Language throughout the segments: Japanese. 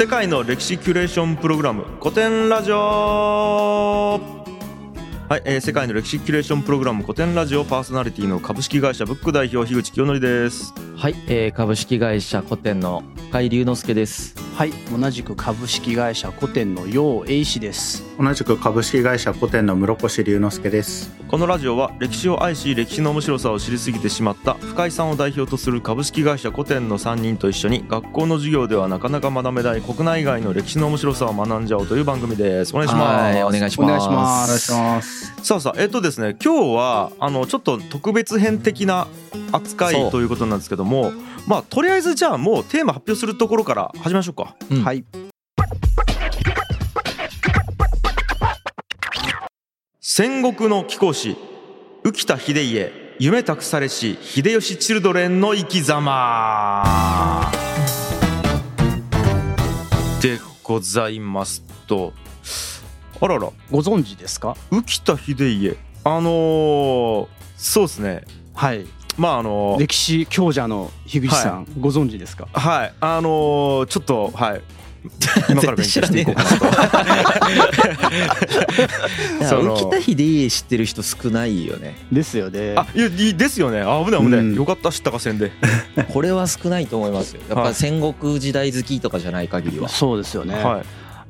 世界の歴史キュレーションプログラム古典ラジオ。はい、えー、世界の歴史キュレーションプログラム古典ラジオパーソナリティの株式会社ブック代表樋口清則です。はい、えー、株式会社古典の深井龍之介です。はい同じく株式会社古典の楊英氏です。同じく株式会社古典の室越龍之介です。このラジオは歴史を愛し歴史の面白さを知りすぎてしまった深井さんを代表とする株式会社古典の3人と一緒に学校の授業ではなかなか学べない国内外の歴史の面白さを学んじゃおうという番組です。お願いします。はいお願いします。お願いします。お願いしますさあさあえっとですね今日はあのちょっと特別編的な扱そいう。ということなんですけどもまあとりあえずじゃあもうテーマ発表するところから始めましょうかうん。はい。戦国の貴公子浮田秀家夢託されし秀吉チルドレンの生き様。でございますと。あらら。ご存知ですか？浮田秀家。あのー、そうですね。はいまああのー歴史強者の樋口さん、ご存知ですか？はい。あのー、ちょっとはい。今から勉強していこうかな。と 浮田秀家知ってる人少ないよね。ですよね。あいやいいですよね。あ危ない危ない、うん。よかった知ったかせんで、これは少ないと思いますよ。やっはい。ぱ戦国時代好きとかじゃない限りは。そうですよね、はい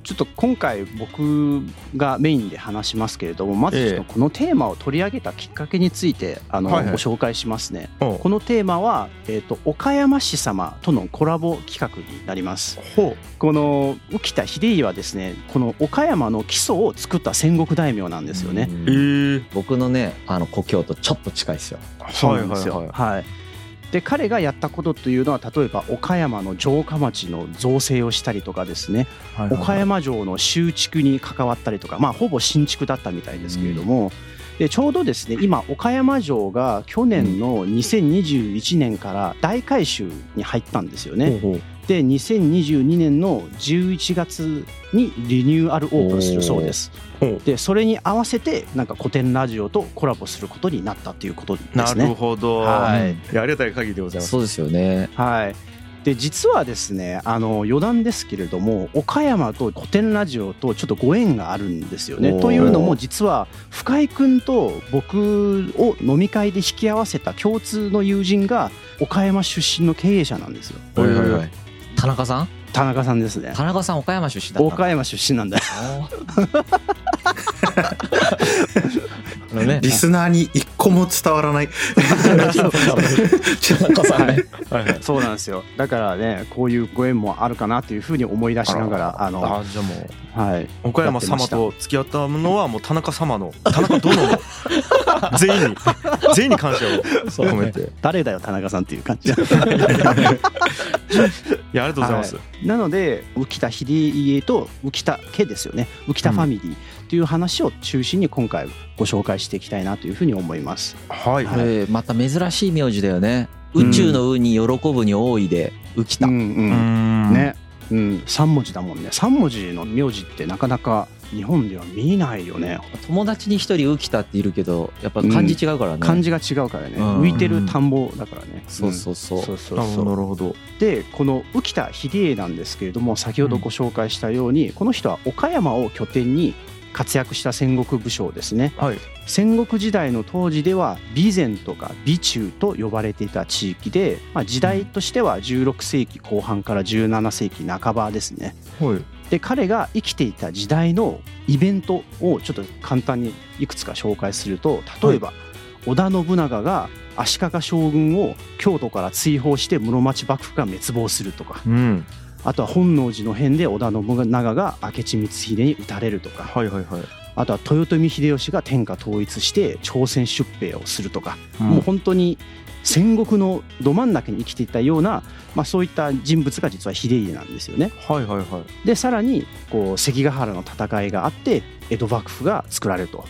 ちょっと今回僕がメインで話しますけれどもまずこのテーマを取り上げたきっかけについてあの、はいはい。ご紹介しますね。おこのテーマは、えー、と岡山市様とのコラボ企画になります。ほこの浮田秀家はですねこの岡山の基礎を作った戦国大名なんですよね、僕のねあの故郷とちょっと近いですよ。そうなんですよ。はいはいはいで彼がやったことというのは例えば岡山の城下町の造成をしたりとかですね。はいはいはい。岡山城の修築に関わったりとかまあほぼ新築だったみたいですけれども、でちょうどですね今岡山城が去年の2021年から大改修に入ったんですよね。ほうほうで2022年の11月にリニューアルオープンするそうです。でそれに合わせてなんか古典ラジオとコラボすることになったっていうことでなるすね。ほど、はい。いやありがたい限りでございます。そうですよね。はい。で実はですねあの余談ですけれども岡山と古典ラジオとちょっとご縁があるんですよね。というのも実は深井君と僕を飲み会で引き合わせた共通の友人が岡山出身の経営者なんですよ。はいはいはい田中さん？田中さんですね。田中さん岡山出身岡山出身なんだよ ね。リスナーに一個も伝わらない。そうなんですよ。だからねこういうご縁もあるかなというふうに思い出しながらあのあじゃあもうはい。岡山様と付き合ったのはもう田中様の田中殿の 全員に全員に感謝を込めて、い誰だよ田中さんっていう感じ。やありがとうございます、なので浮田秀家と浮田家ですよね。浮田ファミリーっていう話を中心に今回ご紹介していきたいなというふうに思います。はい、これまた珍しい名字だよね。宇宙の「う」に喜ぶに多いで浮田うんううん。んね、うん、3文字だもんね。3文字の名字ってなかなか日本では見ないよね。友達に一人浮田っているけどやっぱ漢字違うからね、漢字が違うからね。うん。浮いてる田んぼだからね。そうそうそう。そうそうなるほどそう。なるほど。でこの浮田秀家なんですけれども先ほどご紹介したように、この人は岡山を拠点に活躍した戦国武将ですね。はい。戦国時代の当時では備前とか備中と呼ばれていた地域で、まあ、時代としては16世紀後半から17世紀半ばですね。はい。で彼が生きていた時代のイベントをちょっと簡単にいくつか紹介すると例えば、織田信長が足利将軍を京都から追放して室町幕府が滅亡するとか。うんあとは本能寺の変で織田信長が明智光秀に討たれるとかはいはいはいあとは豊臣秀吉が天下統一して朝鮮出兵をするとか、うんもう本当に戦国のど真ん中に生きていたような、まあ、そういった人物が実は秀家なんですよね。はいはいはいでさらにこう関ヶ原の戦いがあって江戸幕府が作られると。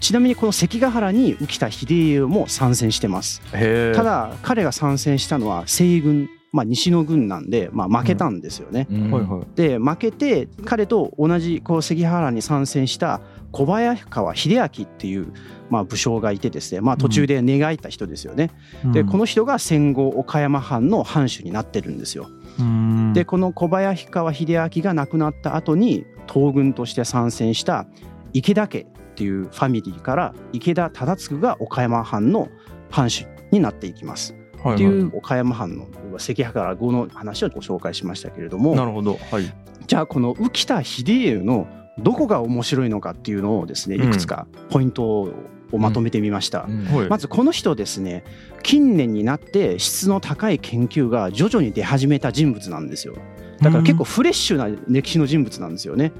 ちなみにこの関ヶ原に浮田秀家も参戦してます。ただ彼が参戦したのは西軍まあ、西の軍なんで、まあ、負けたんですよね。うんで負けて彼と同じこう関ヶ原に参戦した小早川秀明っていう、まあ、武将がいてですね、まあ、途中で寝返った人ですよね。でこの人が戦後岡山藩の藩主になってるんですよ。のでこの小早川秀明が亡くなった後に東軍として参戦した池田家っていうファミリーから池田忠次が岡山藩の藩主になっていきます。っていう岡山藩の関ヶ原後の話をご紹介しましたけれどもなるほど。はい。じゃあこの浮田秀家のどこが面白いのかっていうのをですねうん。いくつかポイントをまとめてみました。うん。はい。まずこの人ですね近年になって質の高い研究が徐々に出始めた人物なんですよだから結構フレッシュな歴史の人物なんですよね。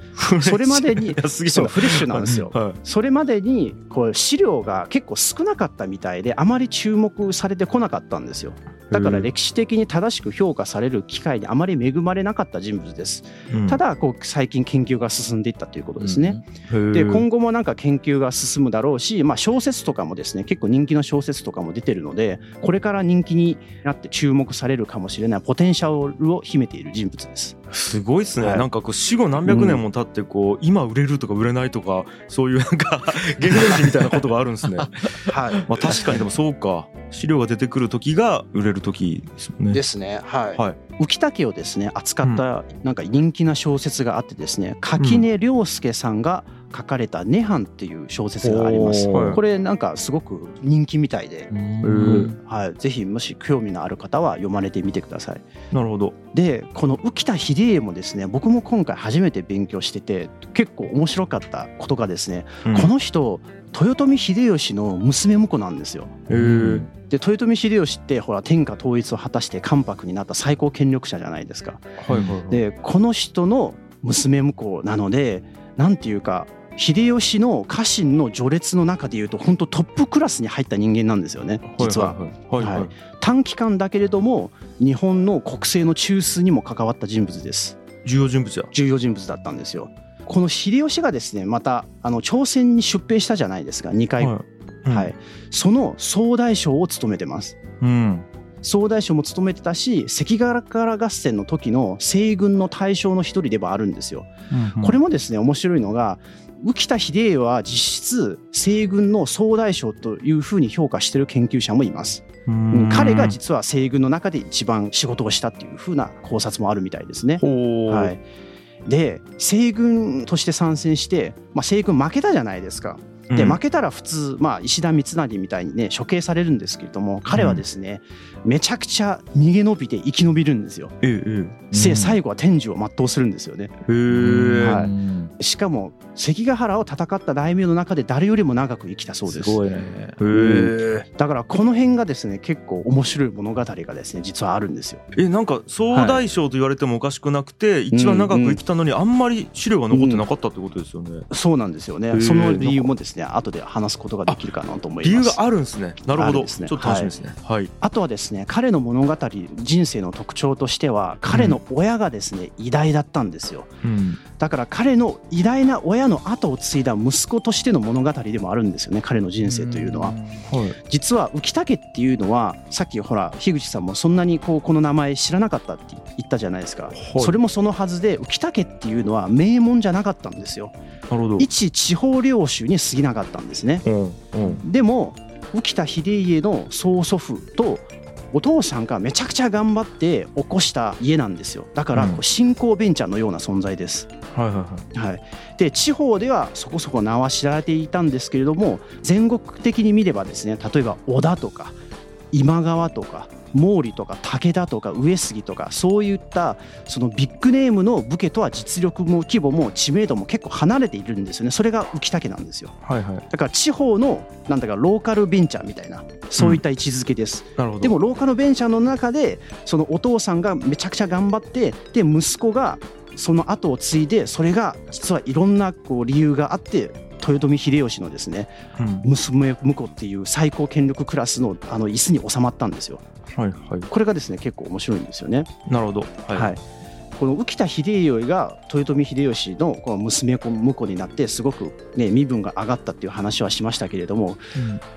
それまでにそうフレッシュなんですよ。はい。それまでにこう資料が結構少なかったみたいであまり注目されてこなかったんですよだから歴史的に正しく評価される機会にあまり恵まれなかった人物です。うん。ただこう最近研究が進んでいったということですね、で今後もなんか研究が進むだろうし、まあ、小説とかもですね結構人気の小説とかも出てるのでこれから人気になって注目されるかもしれないポテンシャルを秘めている人物です。すごいですね、はい。なんかこう死後何百年も経ってこう、今売れるとか売れないとかそういうなんか芸能人みたいなことがあるんですね。はい。まあ確かにでもそうか。資料が出てくる時が売れる時ですよね。ですね。はい。はい。浮田家をですね扱ったなんか人気な小説があってですね垣根涼介さんが書かれた「涅槃」っていう小説があります。これなんかすごく人気みたいで、うん。はい、ぜひもし興味のある方は読まれてみてください。なるほど。でこの浮田秀家もですね僕も今回初めて勉強してて結構面白かったことがですね、うん。この人豊臣秀吉の娘婿なんですよ。で豊臣秀吉ってほら天下統一を果たして関白になった最高権力者じゃないですか。はいはいはい。でこの人の娘婿なのでなんていうか秀吉の家臣の序列の中でいうと本当トップクラスに入った人間なんですよね実は。短期間だけれども日本の国政の中枢にも関わった人物です。重要人物や重要人物だったんですよ。この秀吉がですねまたあの朝鮮に出兵したじゃないですか2回、はいはいその総大将を務めてます。うん総大将も務めてたし関ヶ原合戦の時の西軍の大将の一人ではあるんですよ。うんこれもですね面白いのが浮田秀家は実質西軍の総大将というふうに評価している研究者もいます。うん彼が実は西軍の中で一番仕事をしたっていうふうな考察もあるみたいですね。はい、で西軍として参戦して、まあ、西軍負けたじゃないですか。でうん負けたら普通、まあ、石田三成みたいにね処刑されるんですけれども彼はですね、めちゃくちゃ逃げ延びて生き延びるんですよ。ええせうん最後は天寿を全うするんですよね。ええへえはいうんしかも関ヶ原を戦った大名の中で誰よりも長く生きたそうです。すごいね。へえだからこの辺がですね結構面白い物語がですね実はあるんですよ。えなんか総大将と言われてもおかしくなくて、一番長く生きたのにあんまり資料が残ってなかったってことですよね、そうなんですよね。その理由もですね後で話すことができるかなと思います。理由があるんですね。なるほど。ね。ちょっと楽しみですね。はい、あとはですね彼の物語人生の特徴としては彼の親がですね偉大だったんですよ。うん。だから彼の偉大な親の後を継いだ息子としての物語でもあるんですよね彼の人生というのは。はい。実は浮田家っていうのはさっきほら樋口さんもそんなにこうこの名前知らなかったって言ったじゃないですか、はい。それもそのはずで浮田家っていうのは名門じゃなかったんですよ。なるほど。一地方領主に過ぎなかったんですね。うんうん。でも浮田秀家の曽祖父とお父さんがめちゃくちゃ頑張って起こした家なんですよ。だからうん。こう新興ベンチャーのような存在です、はいはいはい。はい、で地方ではそこそこ名は知られていたんですけれども全国的に見ればですね例えば織田とか今川とか毛利とか武田とか上杉とかそういったそのビッグネームの武家とは実力も規模も知名度も結構離れているんですよね。それが浮田家なんですよ。はいはい。だから地方のなんだかローカルベンチャーみたいなそういった位置づけです、なるほど。でもローカルベンチャーの中でそのお父さんがめちゃくちゃ頑張ってで息子がその後を継いでそれが実はいろんなこう理由があって豊臣秀吉のですねうん。娘婿っていう最高権力クラスのあの椅子に収まったんですよはいはい。これがですね結構面白いんですよね。なるほど。はい、はい。この浮田秀頼が豊臣秀吉のこの娘婿婿になってすごく、ね、身分が上がったっていう話はしましたけれども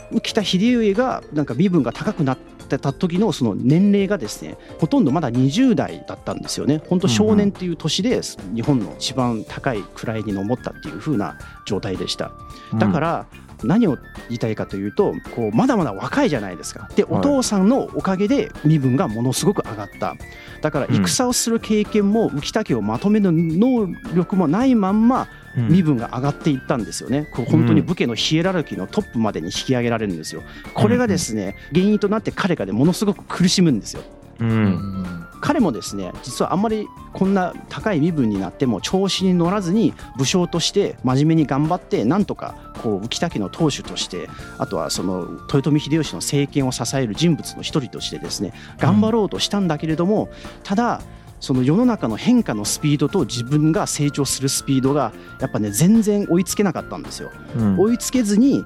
浮田秀頼がなんか身分が高くなってた時のその年齢がですねほとんどまだ20代だったんですよね。本当少年っていう年で日本の一番高い位に上ったっていう風な状態でした。だから何を言いたいかというとこうまだまだ若いじゃないですか。でお父さんのおかげで身分がものすごく上がった。だから戦をする経験も浮田家をまとめる能力もないまんま身分が上がっていったんですよね、こう本当に武家のヒエラルキーのトップまでに引き上げられるんですよ。これがですね原因となって彼がでものすごく苦しむんですよ。うん、彼もですね実はあんまりこんな高い身分になっても調子に乗らずに武将として真面目に頑張ってなんとかこう浮田家の当主としてあとはその豊臣秀吉の政権を支える人物の一人としてですね頑張ろうとしたんだけれどもただその世の中の変化のスピードと自分が成長するスピードがやっぱね全然追いつけなかったんですよ。うん、追いつけずに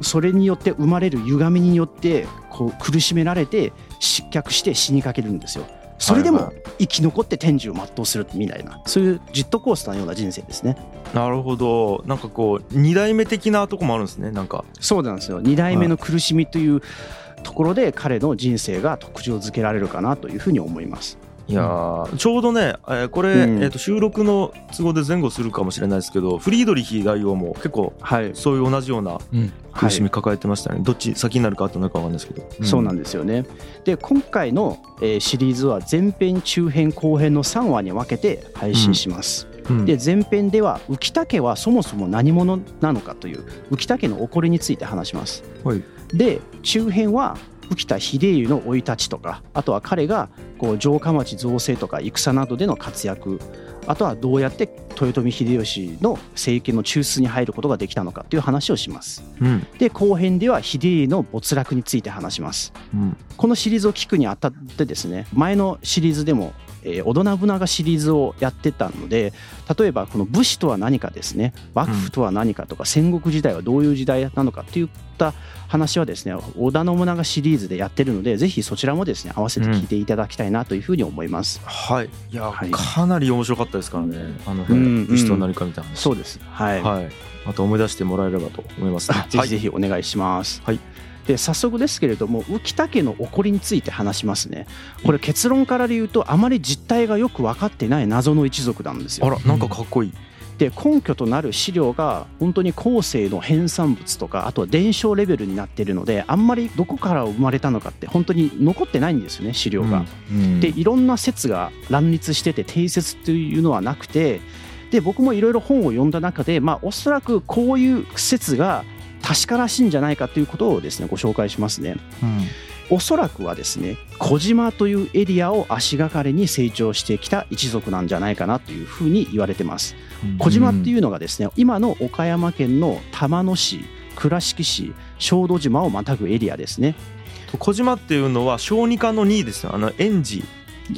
それによって生まれる歪みによってこう苦しめられて失脚して死にかけるんですよ。それでも生き残って天寿を全うするみたいなそういうジェットコースターのような人生ですね。なるほどなんかこう2代目的なとこもあるんですねなんかそうなんですよ2代目の苦しみというところで彼の人生が特徴づけられるかなというふうに思います。いやちょうどね、えー、これ、うん、えー、と収録の都合で前後するかもしれないですけどフリードリヒ大王も結構、はい、そういう同じような苦しみ抱えてましたね、はい、どっち先になるかってなるか分かんないですけど、うん、そうなんですよね。で今回の、えー、シリーズは前編中編後編の3話に分けて配信します、うん、で前編では浮田家はそもそも何者なのかという浮田家の起こりについて話します、はい、で中編は浮田秀頼の生い立ちとかあとは彼がこう城下町造成とか戦などでの活躍あとはどうやって豊臣秀吉の政権の中枢に入ることができたのかという話をします、うん、で後編では秀頼の没落について話します、うん、このシリーズを聞くにあたってですね前のシリーズでもえー、織田信長シリーズをやってたので例えばこの武士とは何かですね幕府とは何かとか戦国時代はどういう時代なのかといった話はですね織田信長シリーズでやってるのでぜひそちらもですね合わせて聞いていただきたいなというふうに思います、うん、はい。いや、はい、かなり面白かったですからねあの、武士とは何かみたいなそうです。はい、はい、また思い出してもらえればと思います、ね、ぜひぜひお願いします。はいで早速ですけれども浮田家の起こりについて話しますね。これ結論から言うとあまり実態がよく分かってない謎の一族なんですよ。あらなんかかっこいい、で根拠となる資料が本当に後世の編纂物とかあとは伝承レベルになっているのであんまりどこから生まれたのかって本当に残ってないんですよね資料が。うん。うん、でいろんな説が乱立してて定説というのはなくてで僕もいろいろ本を読んだ中でまあおそらくこういう説が確からしいんじゃないかということをですねご紹介しますね。うんおそらくはですね小島というエリアを足がかりに成長してきた一族なんじゃないかなというふうに言われてます。小島っていうのがですね今の岡山県の玉野市倉敷市小豆島をまたぐエリアですね。小島っていうのは小児科の2ですよあの園児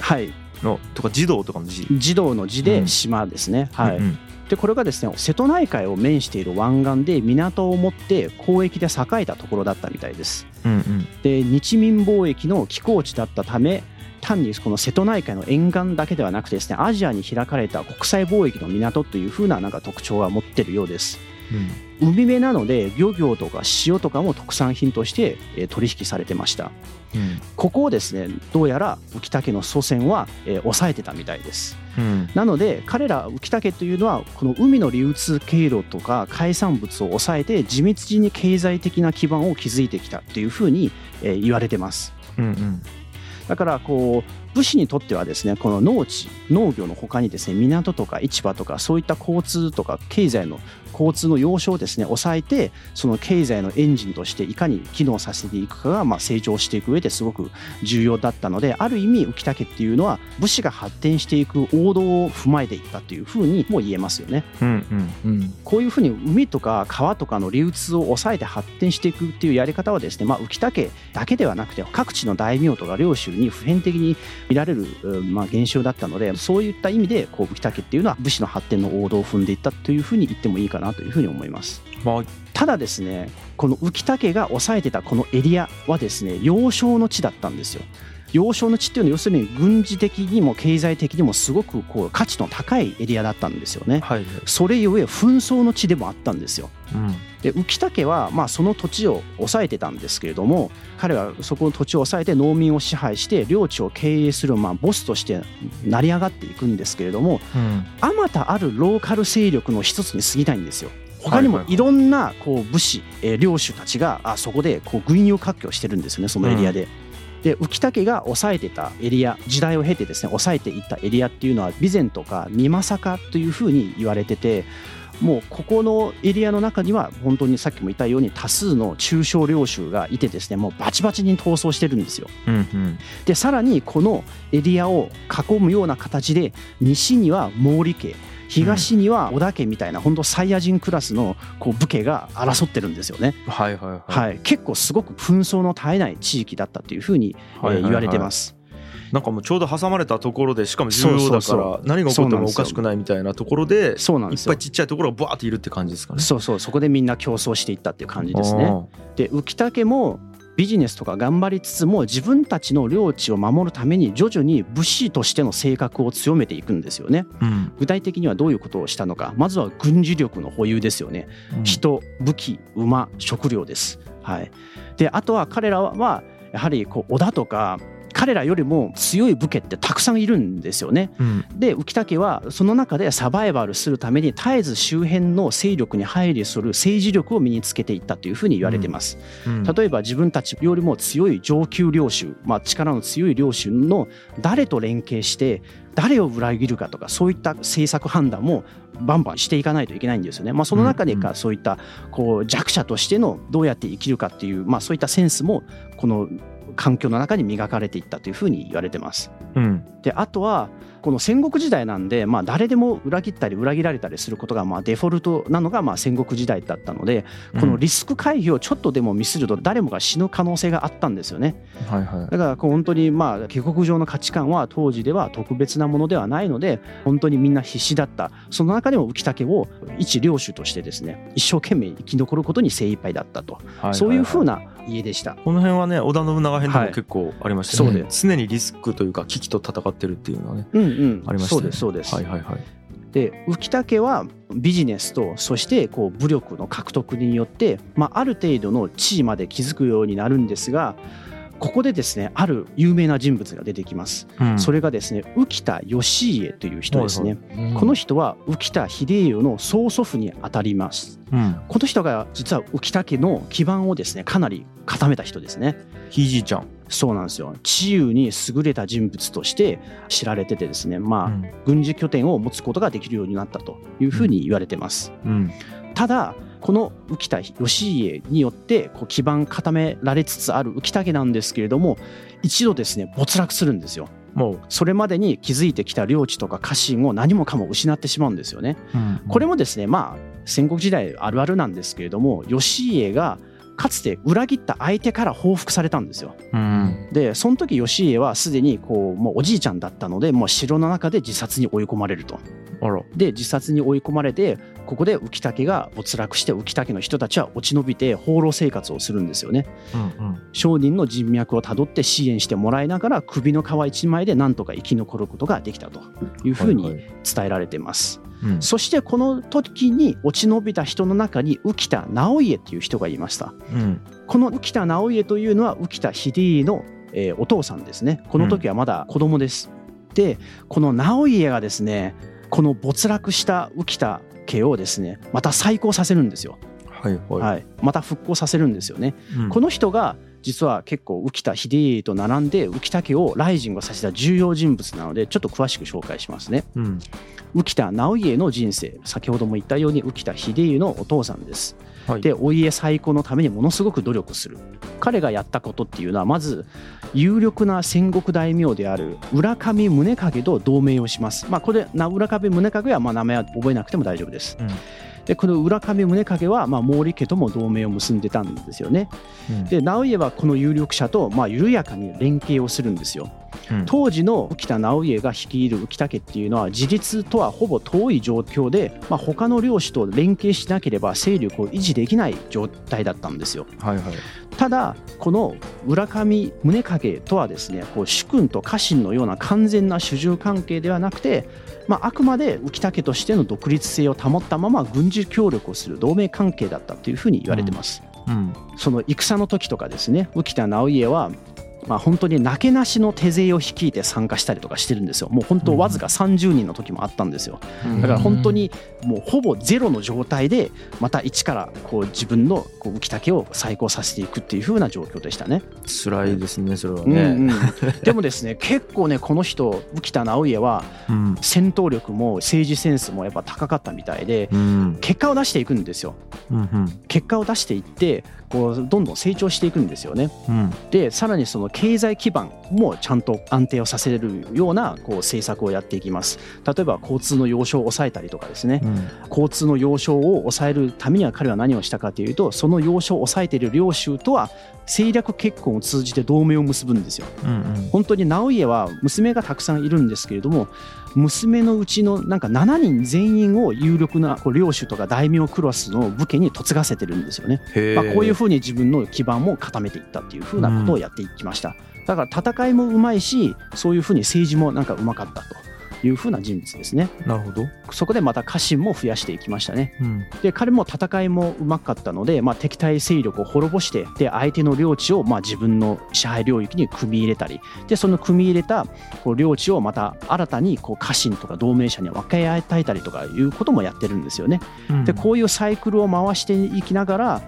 はいのとか児童とかの児児童の字で島ですね、うん、はい、うん。うんでこれがですね瀬戸内海を面している湾岸で港を持って交易で栄えたところだったみたいです。うんうん、で日民貿易の寄港地だったため単にこの瀬戸内海の沿岸だけではなくてですねアジアに開かれた国際貿易の港というふうななんか特徴が持ってるようです。うん、海辺なので漁業とか塩とかも特産品として取引されてました。うん、ここをですねどうやら浮田家の祖先は、えー、抑えてたみたいです。うん、なので彼ら浮田家というのはこの海の流通経路とか海産物を抑えて地道に経済的な基盤を築いてきたというふうに、えー、言われてます。うんうん、だからこう武士にとってはですねこの農地農業のほかにですね港とか市場とかそういった交通とか経済の交通の要所をですね抑えてその経済のエンジンとしていかに機能させていくかがまあ成長していく上ですごく重要だったのである意味浮田家っていうのは武士が発展していく王道を踏まえていったというふうにも言えますよね。うんうんうん、こういうふうに海とか川とかの流通を抑えて発展していくっていうやり方はですね、まあ、浮田家だけではなくて各地の大名とか領主に普遍的に見られる、まあ、現象だったのでそういった意味でこう浮田家っていうのは武士の発展の王道を踏んでいったというふうに言ってもいいかななというふうに思います。まあ、ただですねこの浮田家が抑えてたこのエリアはですね幼少の地だったんですよ。要衝の地っていうのは要するに軍事的にも経済的にもすごくこう価値の高いエリアだったんですよね。はいそれゆえ紛争の地でもあったんですよ。うんで浮田家はまあその土地を抑えてたんですけれども彼はそこの土地を抑えて農民を支配して領地を経営するまあボスとして成り上がっていくんですけれどもうんあまたあるローカル勢力の一つに過ぎないんですよ。他にもはいろんなこう武士、えー領主たちがあそこでこう軍友割拠してるんですよねそのエリアで。で浮田家が抑えてたエリア時代を経てですね抑えていったエリアっていうのは備前とか美作というふうに言われててもうここのエリアの中には本当にさっきも言ったように多数の中小領主がいてですねもうバチバチに闘争してるんですよ。うんうんでさらにこのエリアを囲むような形で西には毛利家東には織田家みたいな本当サイヤ人クラスのこう武家が争ってるんですよね、はいはいはい。はい、結構すごく紛争の絶えない地域だったというふうに、えーはいはいはい。言われてます。なんかもうちょうど挟まれたところでしかも重要だから何が起こってもおかしくないみたいなところでそうなんですよ。いっぱいちっちゃいところがバーっているって感じですかね。そうそうそこでみんな競争していったっていう感じですね。で浮田家もビジネスとか頑張りつつも自分たちの領地を守るために徐々に武士としての性格を強めていくんですよね。うん具体的にはどういうことをしたのかまずは軍事力の保有ですよね。人武器馬食料です。はい、であとは彼らはやはりこう織田とか彼らよりも強い武家ってたくさんいるんですよね。うんで浮田家はその中でサバイバルするために絶えず周辺の勢力に配慮する政治力を身につけていったというふうに言われてます。うん例えば自分たちよりも強い上級領主、まあ、力の強い領主の誰と連携して誰を裏切るかとかそういった政策判断もバンバンしていかないといけないんですよね。まあ、その中でうんかそういったこう弱者としてのどうやって生きるかっていう、まあ、そういったセンスもこの環境の中に磨かれていったというふうに言われてます。うん。であとはこの戦国時代なんで、まあ、誰でも裏切ったり裏切られたりすることがまあデフォルトなのがまあ戦国時代だったのでこのリスク回避をちょっとでもミスると誰もが死ぬ可能性があったんですよね。はいはい。だからこう本当にまあ下克上の価値観は当時では特別なものではないので本当にみんな必死だった。その中でも浮田家を一領主としてですね一生懸命生き残ることに精一杯だったと、はいはいはい。そういうふうな家でした。この辺はね織田信長編でもはい。結構ありましたよね、そうで常にリスクというか危機と戦ってるっていうのはねうんうん、ありましたね。そうですそうです。はいはいはい。で浮田家はビジネスとそしてこう武力の獲得によって、まあ、ある程度の地位まで築くようになるんですがここでですねある有名な人物が出てきます。うんそれがですね浮田義家という人ですね。はいはいこの人は浮田秀家の曽祖父にあたります。うんこの人が実は浮田家の基盤をですねかなり固めた人ですね。ひいじいちゃんそうなんですよ。治癒に優れた人物として知られててですね、まあ、うん軍事拠点を持つことができるようになったというふうに言われてます。うんただこの浮田義家によってこう基盤固められつつある浮田家なんですけれども一度ですね没落するんですよ。もうそれまでに築いてきた領地とか家臣を何もかも失ってしまうんですよね。これもですねまあ戦国時代あるあるなんですけれども義家がかつて裏切った相手から報復されたんですよ。うんでその時義家はすでにこうもうおじいちゃんだったのでもう城の中で自殺に追い込まれると。で自殺に追い込まれてここで浮田家が没落して浮田家の人たちは落ち延びて放浪生活をするんですよね。うんうん商人の人脈をたどって支援してもらいながら首の皮一枚でなんとか生き残ることができたというふうにはいはい伝えられてます。うんそしてこの時に落ち延びた人の中に浮田直家っていう人がいました。うんこの浮田直家というのは浮田秀家の、えーお父さんですね。この時はまだ子供です。でこの直家がですねこの没落した浮田家をですねまた再興させるんですよ。はいはい、はい、また復興させるんですよね。うんこの人が実は結構浮田秀家と並んで浮田家をライジングさせた重要人物なのでちょっと詳しく紹介しますね。うん浮田直家の人生先ほども言ったように浮田秀家のお父さんです。はいでお家再興のためにものすごく努力する彼がやったことっていうのはまず有力な戦国大名である浦上宗景と同盟をします。まあこれな浦上宗景はまあ名前は覚えなくても大丈夫です。うんでこの浦上宗景はまあ毛利家とも同盟を結んでたんですよね。うんで直家はこの有力者とまあ緩やかに連携をするんですよ。うん当時の浮田直家が率いる浮田家っていうのは自立とはほぼ遠い状況で、まあ、他の領主と連携しなければ勢力を維持できない状態だったんですよ。はいはいただこの村上宗景とはですねこう主君と家臣のような完全な主従関係ではなくて、まあ、あくまで浮田家としての独立性を保ったまま軍事協力をする同盟関係だったというふうに言われてます。うんその戦の時とかですね浮田直家はまあ本当になけなしの手勢を率いて参加したりとかしてるんですよ。もう本当わずか30人の時もあったんですよ。だから本当にもうほぼゼロの状態でまた一からこう自分のこう浮田家を再興させていくっていう風な状況でしたね。辛いですねそれはうんねうん、でもですね結構ねこの人浮田直家はうん。戦闘力も政治センスもやっぱ高かったみたいでうん。結果を出していくんですよ。うん。結果を出していってこうどんどん成長していくんですよね。うん。でさらにその経済基盤もちゃんと安定をさせるようなこう政策をやっていきます。例えば交通の要衝を抑えたりとかですね。うん。交通の要衝を抑えるためには彼は何をしたかというとその要衝を抑えている領主とは政略結婚を通じて同盟を結ぶんですよ。うん本当に直家は娘がたくさんいるんですけれども娘のうちのなんか7人全員を有力なこう領主とか大名クラスの武家に嫁がせてるんですよね。へまあ、こういううふうに自分の基盤も固めていったっていうふうなことをやっていきました、だから戦いもうまいしそういうふうに政治もなんかうまかったというふうな人物ですね。なるほど。そこでまた家臣も増やしていきましたね。うん。で彼も戦いもうまかったので、まあ、敵対勢力を滅ぼしてで相手の領地をまあ自分の支配領域に組み入れたりでその組み入れたこう領地をまた新たにこう家臣とか同盟者に分け与えたりとかいうこともやってるんですよね。でこういうサイクルを回していきながら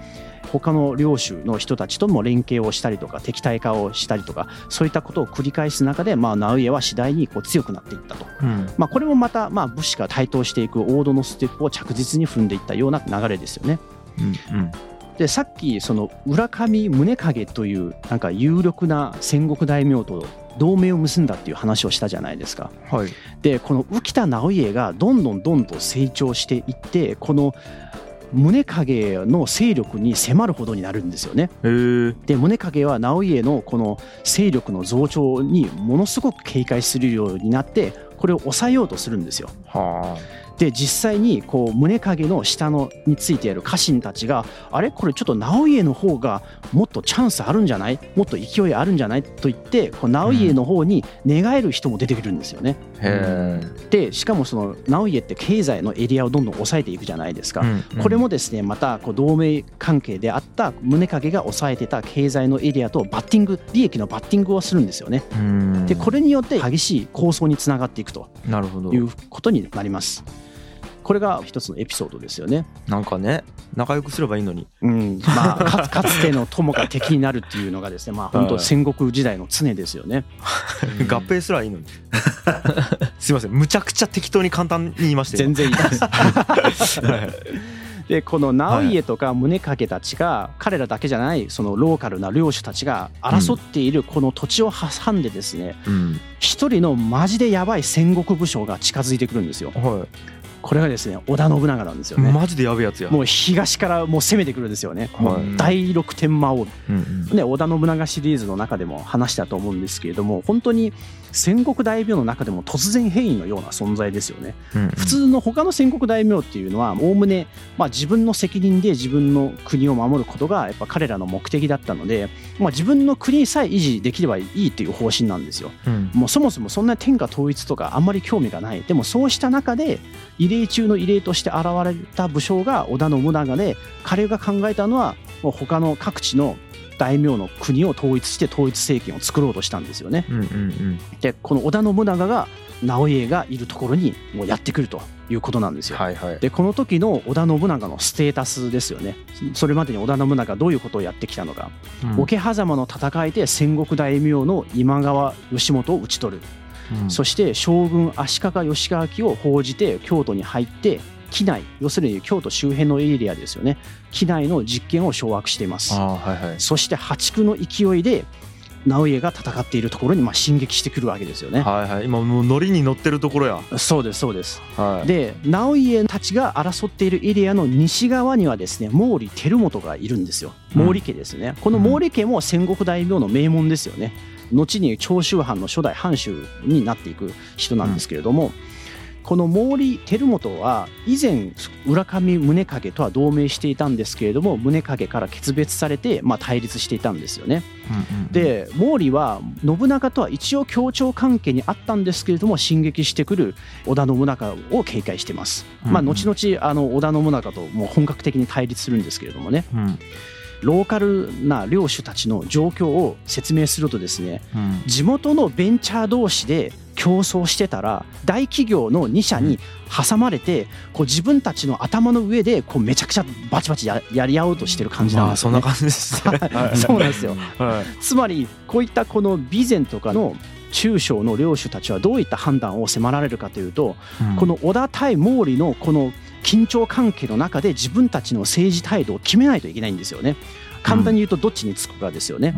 他の領主の人たちとも連携をしたりとか敵対化をしたりとかそういったことを繰り返す中で、まあ、直家は次第にこう強くなっていったと、うんまあ、これもまたまあ武士が台頭していく王道のステップを着実に踏んでいったような流れですよね。うんでさっきその浦上宗景というなんか有力な戦国大名と同盟を結んだっていう話をしたじゃないですか。うんはいでこの浮田直家がどんどんどんどん成長していってこの宗景の勢力に迫るほどになるんですよね。で宗景は直家のこの勢力の増長にものすごく警戒するようになってこれを抑えようとするんですよ。はで実際にこう宗景の下のについている家臣たちがあれ？これちょっと直家の方がもっとチャンスあるんじゃない？もっと勢いあるんじゃない？と言ってこう直家の方に寝返る人も出てくるんですよね。あへでしかもその直家って経済のエリアをどんどん抑えていくじゃないですか。えこれもですねまたこう同盟関係であった宗景が抑えてた経済のエリアとバッティング利益のバッティングをするんですよね。うんでこれによって激しい抗争につながっていくということになります。これが一つのエピソードですよね。なんかね仲良くすればいいのに。うん、まあかつ かつての友が敵になるっていうのがですね、まあ本はい。当戦国時代の常ですよね。合併すらいいのに。すいません。むちゃくちゃ適当に簡単に言いましたよ全然いいです。はい。でこの直家とか宗景たちが彼らだけじゃないそのローカルな領主たちが争っているこの土地を挟んでですねうん。一人のマジでやばい戦国武将が近づいてくるんですよ。はこれがですね織田信長なんですよね。いマジでやべえやつや。もう東からもう攻めてくるんですよね。はい。第六天魔王。うんうん。ね、織田信長シリーズの中でも話したと思うんですけれども本当に戦国大名の中でも突然変異のような存在ですよね。うん普通の他の戦国大名っていうのはおおむねまあ自分の責任で自分の国を守ることがやっぱ彼らの目的だったので、まあ、自分の国さえ維持できればいいっていう方針なんですよ。うん。もうそもそもそんな天下統一とかあんまり興味がない。でもそうした中で異例中の異例として現れた武将が織田信長で彼が考えたのはもう他の各地の大名の国を統一して統一政権を作ろうとしたんですよね。うんうんでこの織田信長が直家がいるところにもうやってくるということなんですよ。はいはい。でこの時の織田信長のステータスですよね。それまでに織田信長がどういうことをやってきたのか。うん。桶狭間の戦いで戦国大名の今川義元を討ち取るうん。そして将軍足利義昭を報じて京都に入って畿内要するに京都周辺のエリアですよね。畿内の実権を掌握しています。はいはい。そして破竹の勢いで直家が戦っているところにまあ進撃してくるわけですよね。はいはい。今もうノリに乗ってるところや。そうですそうです。はい。で直家たちが争っているエリアの西側にはですね毛利輝元がいるんですよ。毛利家ですね、この毛利家も戦国大名の名門ですよね後に長州藩の初代藩主になっていく人なんですけれども、この毛利輝元は以前浦上宗景とは同盟していたんですけれども宗景から決別されてまあ対立していたんですよね。で毛利は信長とは一応協調関係にあったんですけれども進撃してくる織田信長を警戒してます。まあ後々あの織田信長ともう本格的に対立するんですけれどもね。うんローカルな領主たちの状況を説明するとですねうん。地元のベンチャー同士で競争してたら大企業の2社に挟まれてこう自分たちの頭の上でこうめちゃくちゃバチバチややり合おうとしてる感じなんまあですよ、ね。そんな感じですね。はい。そうなんですよ。はい。つまりこういったこの備前とかの中小の領主たちはどういった判断を迫られるかというとこの織田対毛利のこの緊張関係の中で自分たちの政治態度を決めないといけないんですよね。簡単に言うとどっちにつくかですよね。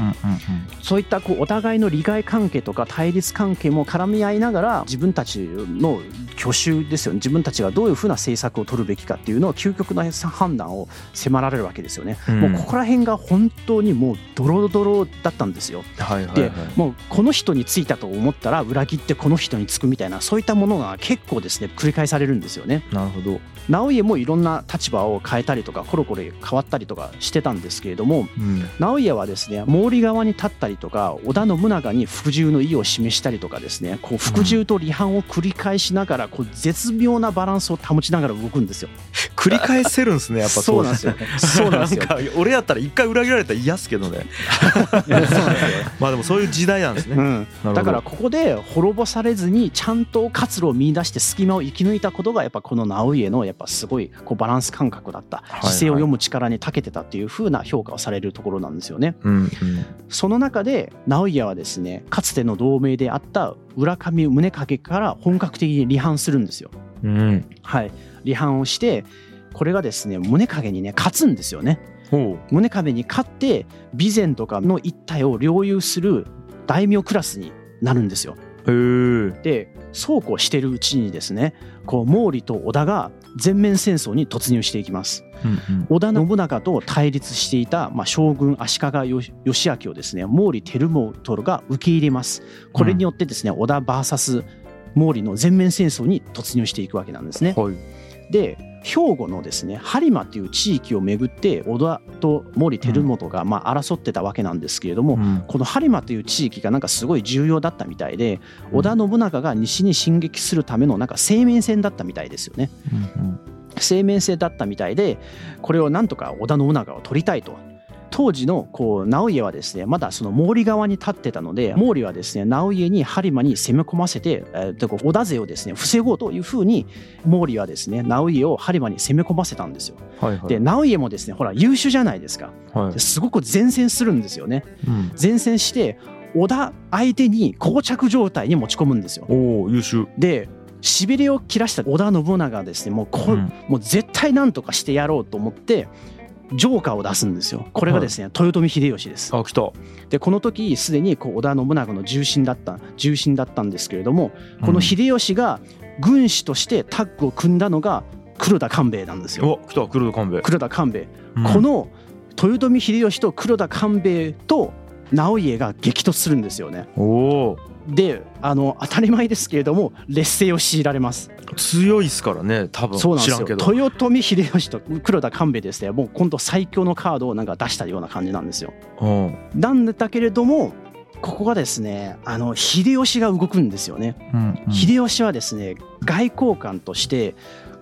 そういったこうお互いの利害関係とか対立関係も絡み合いながら自分たちの去就ですよね自分たちがどういうふうな政策を取るべきかっていうのを究極の判断を迫られるわけですよね。うんもうここら辺が本当にもうドロドロだったんですよ。ではいはいはい。もうこの人についたと思ったら裏切ってこの人につくみたいなそういったものが結構ですね繰り返されるんですよね。なるほど。直家もいろんな立場を変えたりとかコロコロ変わったりとかしてたんですけれどもうん直家はですね毛利側に立ったりとか織田信長に服従の意を示したりとかですねこう服従と離反を繰り返しながらこう絶妙なバランスを保ちながら動くんですよ。繰り返せるんですねやっぱ そうなんですよ。そうなんですよ。か俺やったら一回裏切られたら嫌っすけどね。まあでもそういう時代なんですね。うん、だからここで滅ぼされずにちゃんと活路を見出して隙間を生き抜いたことがやっぱこの直家のやっぱすごいこうバランス感覚だった姿勢を読む力に長けてたっていう風な評価をされるところなんですよね。うんその中で直家はですねかつての同盟であった浦上宗景から本格的に離反するんですよ。うん。うん。はい、離反をしてこれがですね宗景にね勝つんですよね。ほ宗景に勝って備前とかの一帯を領有する大名クラスになるんですよ。う。へえ。でそうこうしてるうちにですねこう毛利と織田が全面戦争に突入していきます。うんうん。織田信長と対立していた、まあ、将軍足利義義明をですね毛利輝元が受け入れます。これによってですね織田 VS 毛利の全面戦争に突入していくわけなんですね。はい。で兵庫のですね播磨という地域をめぐって織田と毛利輝元がまあ争ってたわけなんですけれども、うんこの播磨という地域がなんかすごい重要だったみたいで織田信長が西に進撃するためのなんか生命線だったみたいですよね。うん生命線だったみたいでこれをなんとか織田信長を取りたいと。当時のこう直家はですねまだその毛利側に立ってたので毛利はですね直家に播磨に攻め込ませて、えー織田勢をですね防ごうというふうに毛利はですね直家を播磨に攻め込ませたんですよ。はいはい。で直家もですねほら優秀じゃないですかはい。ですごく前線するんですよね。うん。前線して織田相手に膠着状態に持ち込むんですよ。おお優秀。でしびれを切らした織田信長はですねもうこ、うんもう絶対なんとかしてやろうと思ってジョーカーを出すんですよ。これがですね、豊臣秀吉です。あ来た。でこの時すでにこう織田信長の重臣だった重臣だったんですけれどもこの秀吉が軍師としてタッグを組んだのが黒田官兵衛なんですよ。お来た黒田官兵衛。黒田官兵衛、うん。この豊臣秀吉と黒田官兵衛と直家が激突するんですよね。おおであの当たり前ですけれども劣勢を強いられます。強いっすからね多分。そうなんです。豊臣秀吉と黒田官兵衛ですね。もう今度最強のカードをなんか出したような感じなんですよ。うん。なんだけれどもここがですねあの秀吉が動くんですよね、うんうん。秀吉はですね外交官として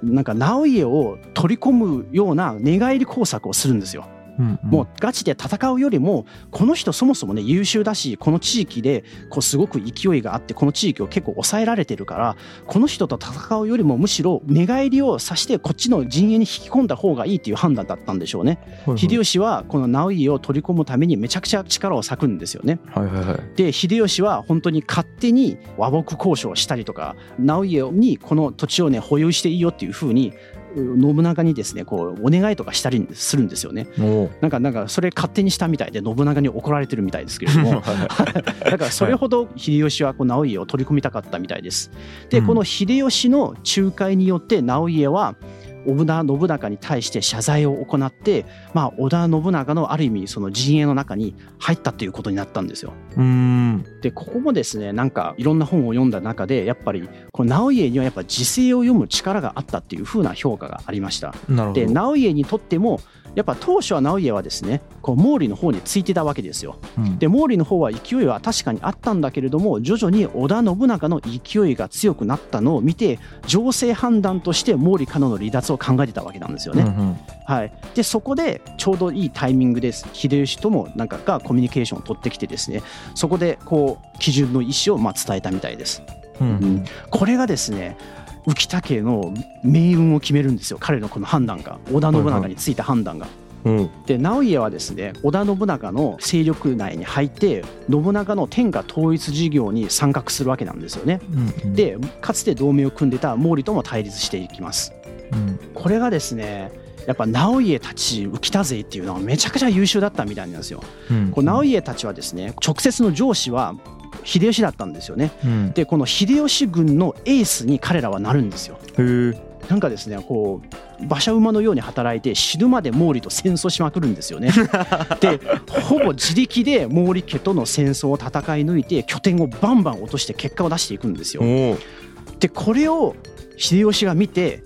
なんか直家を取り込むような寝返り工作をするんですようんうんもうガチで戦うよりもこの人そもそもね優秀だしこの地域でこうすごく勢いがあってこの地域を結構抑えられてるからこの人と戦うよりもむしろ寝返りをさしてこっちの陣営に引き込んだ方がいいっていう判断だったんでしょうね。はいはい秀吉はこの直家を取り込むためにめちゃくちゃ力を割くんですよね。はいはいはい。で秀吉は本当に勝手に和睦交渉をしたりとか直家にこの土地をね保有していいよっていうふうにう信長にですねこうお願いとかしたりするんですよね。なんかなんかそれ勝手にしたみたいで信長に怒られてるみたいですけれども だからそれほど秀吉はこう直家を取り込みたかったみたいです。でうんこの秀吉の仲介によって直家は織田信長に対して謝罪を行って、まあ、織田信長のある意味その陣営の中に入ったっていうことになったんですよ。うーんでここもですねなんかいろんな本を読んだ中でやっぱりこの直家にはやっぱ時勢を読む力があったっていう風な評価がありました。なるほどで直家にとってもやっぱ当初は直家はですねこう毛利の方についてたわけですよ。うんで毛利の方は勢いは確かにあったんだけれども徐々に織田信長の勢いが強くなったのを見て情勢判断として毛利からの離脱を考えてたわけなんですよね。うんうんはい、でそこでちょうどいいタイミングです秀吉ともなんかがコミュニケーションを取ってきてですねそこでこう基準の意思をまあ伝えたみたいです。うんうんこれがですね浮田家の命運を決めるんですよ彼のこの判断が織田信長についた判断が。うんで直家はですね織田信長の勢力内に入って信長の天下統一事業に参画するわけなんですよね。うんでかつて同盟を組んでた毛利とも対立していきます。うんこれがですねやっぱ直家たち浮田勢っていうのはめちゃくちゃ優秀だったみたいなんですよ。うんこう直家たちはですね直接の上司は秀吉だったんですよね。うんでこの秀吉軍のエースに彼らはなるんですよ。なんかですねこう馬車馬のように働いて死ぬまで毛利と戦争しまくるんですよね。でほぼ自力で毛利家との戦争を戦い抜いて拠点をバンバン落として結果を出していくんですよ。でこれを秀吉が見て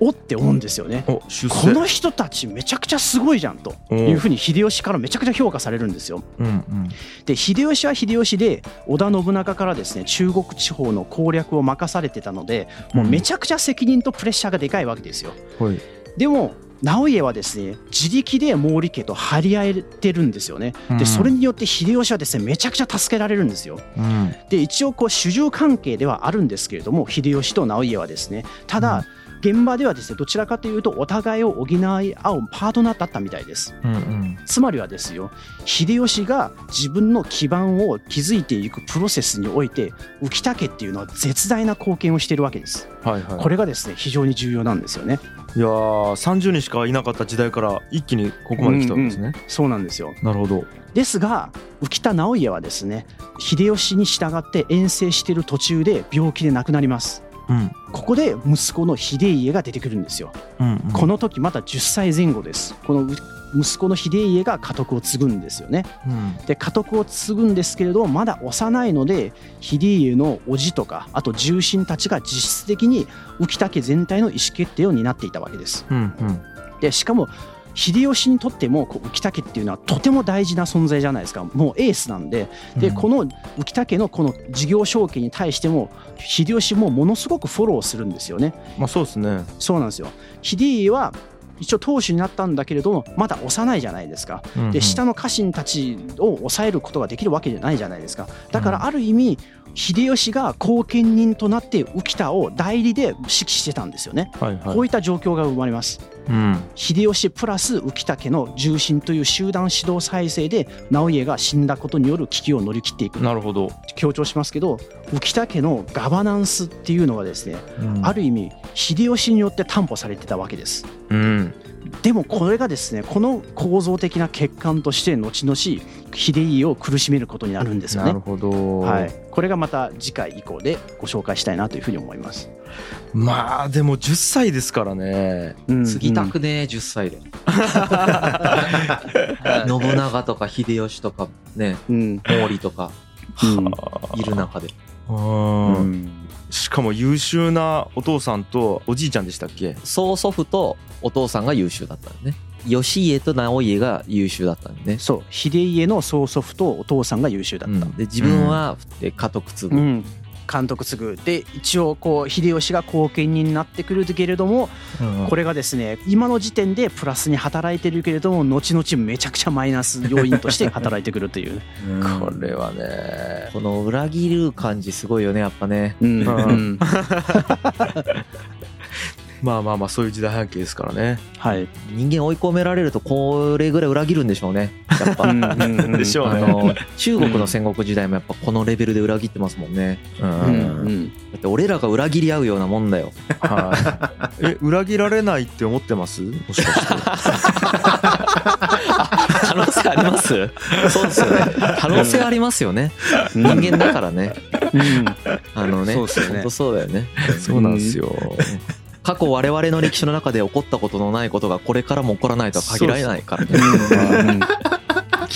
おって思うんですよね。お出世この人たちめちゃくちゃすごいじゃんというふうに秀吉からめちゃくちゃ評価されるんですよ。うんうんで秀吉は秀吉で織田信長からですね中国地方の攻略を任されてたのでもうめちゃくちゃ責任とプレッシャーがでかいわけですよ。はいでも直家はですね自力で毛利家と張り合えてるんですよね。うんでそれによって秀吉はですねめちゃくちゃ助けられるんですよ。うんで一応こう主従関係ではあるんですけれども秀吉と直家はですねただ、現場ではですねどちらかというとお互いを補い合うパートナーだったみたいです。うんうんつまりはですよ秀吉が自分の基盤を築いていくプロセスにおいて浮田家っていうのは絶大な貢献をしているわけです。はいはいこれがですね非常に重要なんですよね。いやー30人しかいなかった時代から一気にここまで来たわけですね、そうなんですよ。なるほどですが浮田直家はですね秀吉に従って遠征している途中で病気で亡くなります。うんここで息子の秀家が出てくるんですよ。うんうんこの時まだ10歳前後です。この息子の秀家が家督を継ぐんですよね。うんで家督を継ぐんですけれどまだ幼いので秀家の叔父とかあと重臣たちが実質的に浮田家全体の意思決定を担っていたわけです。うんうんでしかも秀吉にとってもこう浮田家っていうのはとても大事な存在じゃないですか。もうエースなんで。でうん。この浮田家のこの事業承継に対しても秀吉もものすごくフォローするんですよね。まあそうですね。そうなんですよ。秀家は一応当主になったんだけれどもまだ幼いじゃないですか。で下の家臣たちを抑えることができるわけじゃないじゃないですか。だからある意味秀吉が後見人となって浮田を代理で指揮してたんですよね、はいはい。こういった状況が生まれます。うん。秀吉プラス浮田家の重臣という集団指導体制で直家が死んだことによる危機を乗り切っていく。なるほど、強調しますけど浮田家のガバナンスっていうのはですねうん。ある意味秀吉によって担保されてたわけです。うん。でもこれがですねこの構造的な欠陥として後々秀家を苦しめることになるんですよね。なるほど、はい、これがまた次回以降でご紹介したいなというふうに思います。まあでも10歳ですからね。うん継ぎたくねえ10歳で。信長とか秀吉とかねうん。毛利とかうん。いる中で。しかも優秀なお父さんとおじいちゃんでしたっけ？曽祖父とお父さんが優秀だったんだね義家と直家が優秀だったんでね、そう。秀家の曽祖父とお父さんが優秀だった。うん。で自分はで家督継ぐ、うん。監督継ぐ。で一応こう秀吉が後見人になってくるけれどもこれがですね今の時点でプラスに働いてるけれども後々めちゃくちゃマイナス要因として働いてくるという。これはね。この裏切る感じすごいよねやっぱね。うんうん。う んまあまあまあそういう時代背景ですからね。はい。人間追い込められるとこれぐらい裏切るんでしょうね。やっぱ。でしょうね。あの中国の戦国時代もやっぱこのレベルで裏切ってますもんね、うんうん。うん。だって俺らが裏切り合うようなもんだよ。はい。え裏切られないって思ってます？もしかして。可能性あります？そうですよね。可能性ありますよね。人間だからね。うん。あのね。そうっすよね。本当そうだよね。そうなんですよ。家過去我々の歴史の中で起こったことのないことがこれからも起こらないとは限らないからね。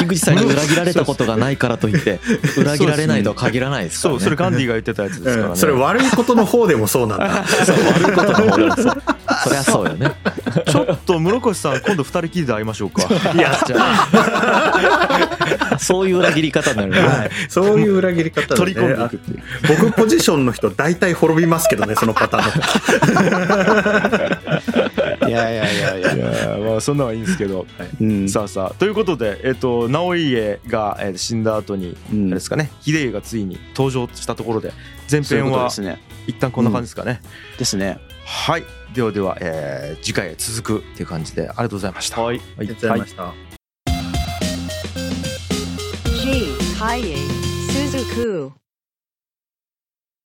うん木口さん。に裏切られたことがないからといって裏切られないとは限らないですからね。そうそれガンディが言ってたやつですからね。うん。それ悪いことの方でもそうなんだ。そう悪いことの方です。よ そりゃそうよね。ちょっと室越さん今度二人きりで会いましょうか。いやじゃあそういう裏切り方になるね。はい。そういう裏切り方だね。取り込んでいくっていう。僕ポジションの人大体滅びますけどねそのパターンのいやいやいやいや。いやーまあそんなのはいいんですけど、うん。さあさあということでえっ、と直家が、えー死んだ後に、うん。あれですかね秀家がついに登場したところで前編はことですね。一旦こんな感じですかね、ですね。はい。ではでは、えー次回へ続くっていう感じでありがとうございました。はい、ありがとうございました、G. Kaye Suzuku.